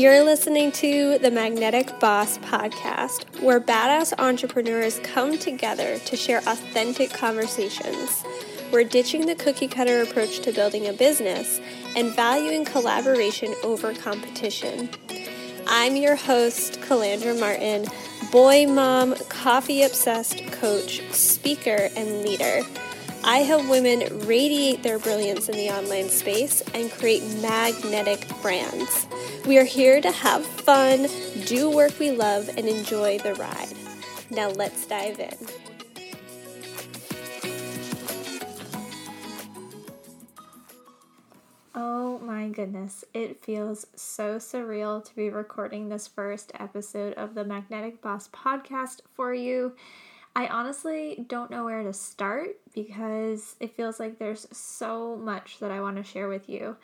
You're listening to the Magnetic Boss podcast, where badass entrepreneurs come together to share authentic conversations. We're ditching the cookie cutter approach to building a business and valuing collaboration over competition. I'm your host, Calandra Martin, boy mom, coffee obsessed coach, speaker, and leader. I help women radiate their brilliance in the online space and create magnetic brands. We are here to have fun, do work we love, and enjoy the ride. Now let's dive in. Oh my goodness, it feels so surreal to be recording this first episode of the Magnetic Boss podcast for you. I honestly don't know where to start because it feels like there's so much that I want to share with you.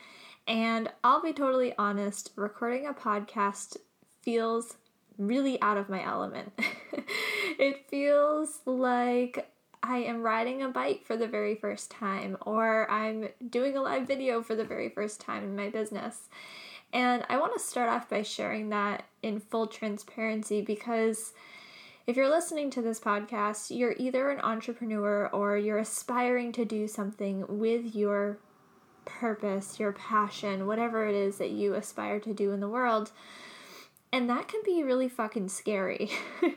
And I'll be totally honest, recording a podcast feels really out of my element. it feels like I am riding a bike for the very first time, or I'm doing a live video for the very first time in my business. And I want to start off by sharing that in full transparency because if you're listening to this podcast, you're either an entrepreneur or you're aspiring to do something with your purpose, your passion, whatever it is that you aspire to do in the world. And that can be really fucking scary.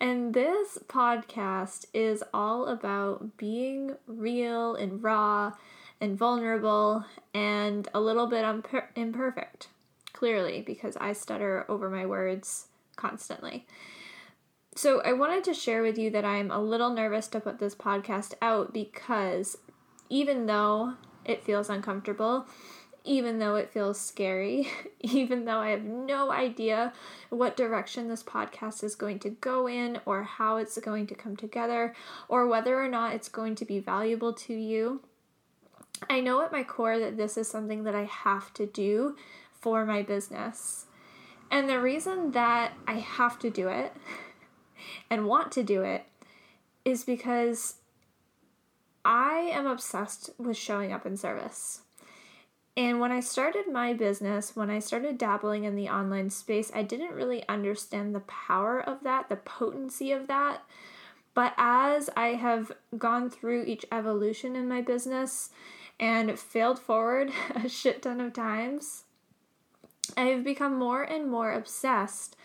and this podcast is all about being real and raw and vulnerable and a little bit imper- imperfect, clearly, because I stutter over my words constantly. So, I wanted to share with you that I'm a little nervous to put this podcast out because even though it feels uncomfortable, even though it feels scary, even though I have no idea what direction this podcast is going to go in, or how it's going to come together, or whether or not it's going to be valuable to you. I know at my core that this is something that I have to do for my business. And the reason that I have to do it and want to do it is because I am obsessed with showing up in service. And when I started my business, when I started dabbling in the online space, I didn't really understand the power of that, the potency of that. But as I have gone through each evolution in my business and failed forward a shit ton of times, I've become more and more obsessed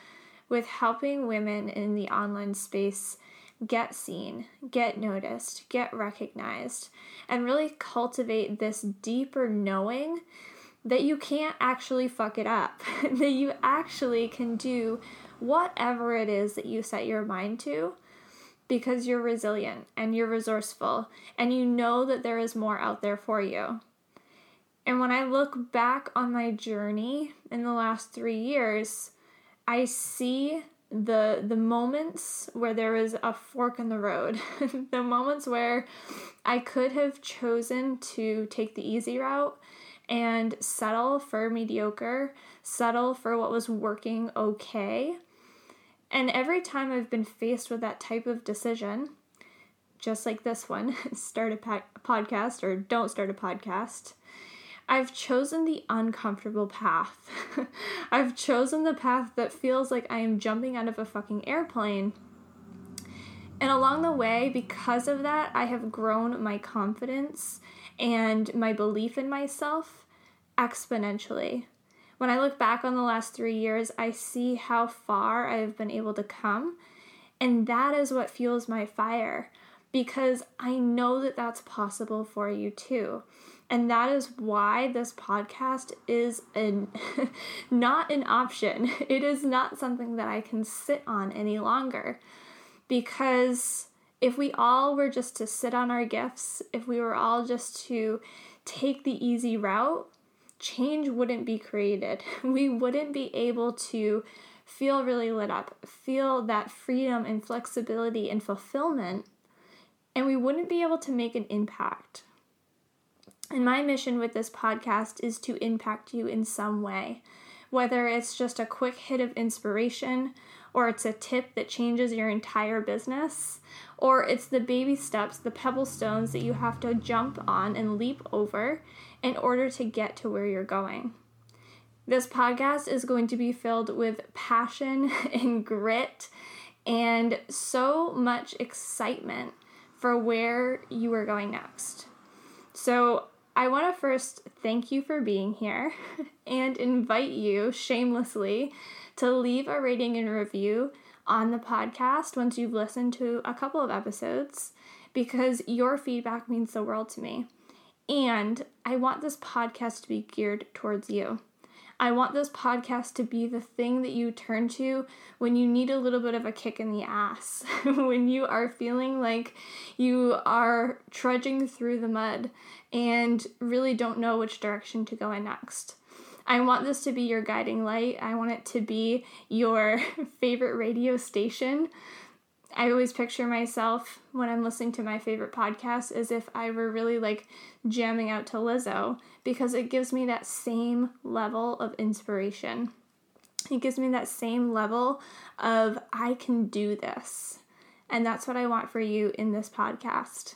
with helping women in the online space get seen, get noticed, get recognized, and really cultivate this deeper knowing that you can't actually fuck it up, that you actually can do whatever it is that you set your mind to because you're resilient and you're resourceful and you know that there is more out there for you. And when I look back on my journey in the last three years, I see the the moments where there was a fork in the road. The moments where i could have chosen to take the easy route and settle for mediocre settle for what was working okay. And every time i've been faced with that type of decision just like this one start a po- podcast or don't start a podcast I've chosen the uncomfortable path. I've chosen the path that feels like I am jumping out of a fucking airplane. And along the way, because of that, I have grown my confidence and my belief in myself exponentially. When I look back on the last three years, I see how far I have been able to come. And that is what fuels my fire because I know that that's possible for you too. And that is why this podcast is an not an option. It is not something that I can sit on any longer. Because if we all were just to sit on our gifts, if we were all just to take the easy route, change wouldn't be created. We wouldn't be able to feel really lit up, feel that freedom and flexibility and fulfillment, and we wouldn't be able to make an impact. And my mission with this podcast is to impact you in some way, whether it's just a quick hit of inspiration, or it's a tip that changes your entire business, or it's the baby steps, the pebble stones that you have to jump on and leap over in order to get to where you're going. This podcast is going to be filled with passion and grit and so much excitement for where you are going next. So, I want to first thank you for being here and invite you shamelessly to leave a rating and review on the podcast once you've listened to a couple of episodes because your feedback means the world to me. And I want this podcast to be geared towards you. I want this podcast to be the thing that you turn to when you need a little bit of a kick in the ass, when you are feeling like you are trudging through the mud and really don't know which direction to go in next. I want this to be your guiding light. I want it to be your favorite radio station I always picture myself when I'm listening to my favorite podcast as if I were really like jamming out to Lizzo because it gives me that same level of inspiration. It gives me that same level of I can do this. And that's what I want for you in this podcast.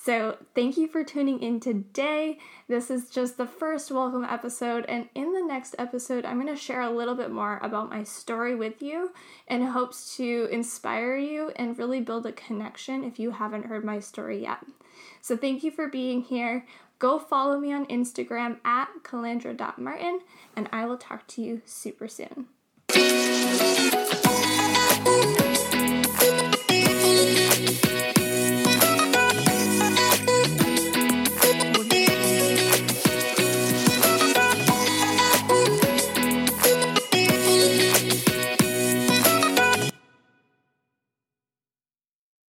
So, thank you for tuning in today. This is just the first welcome episode, and in the next episode, I'm going to share a little bit more about my story with you in hopes to inspire you and really build a connection if you haven't heard my story yet. So, thank you for being here. Go follow me on Instagram at calandra.martin, and I will talk to you super soon.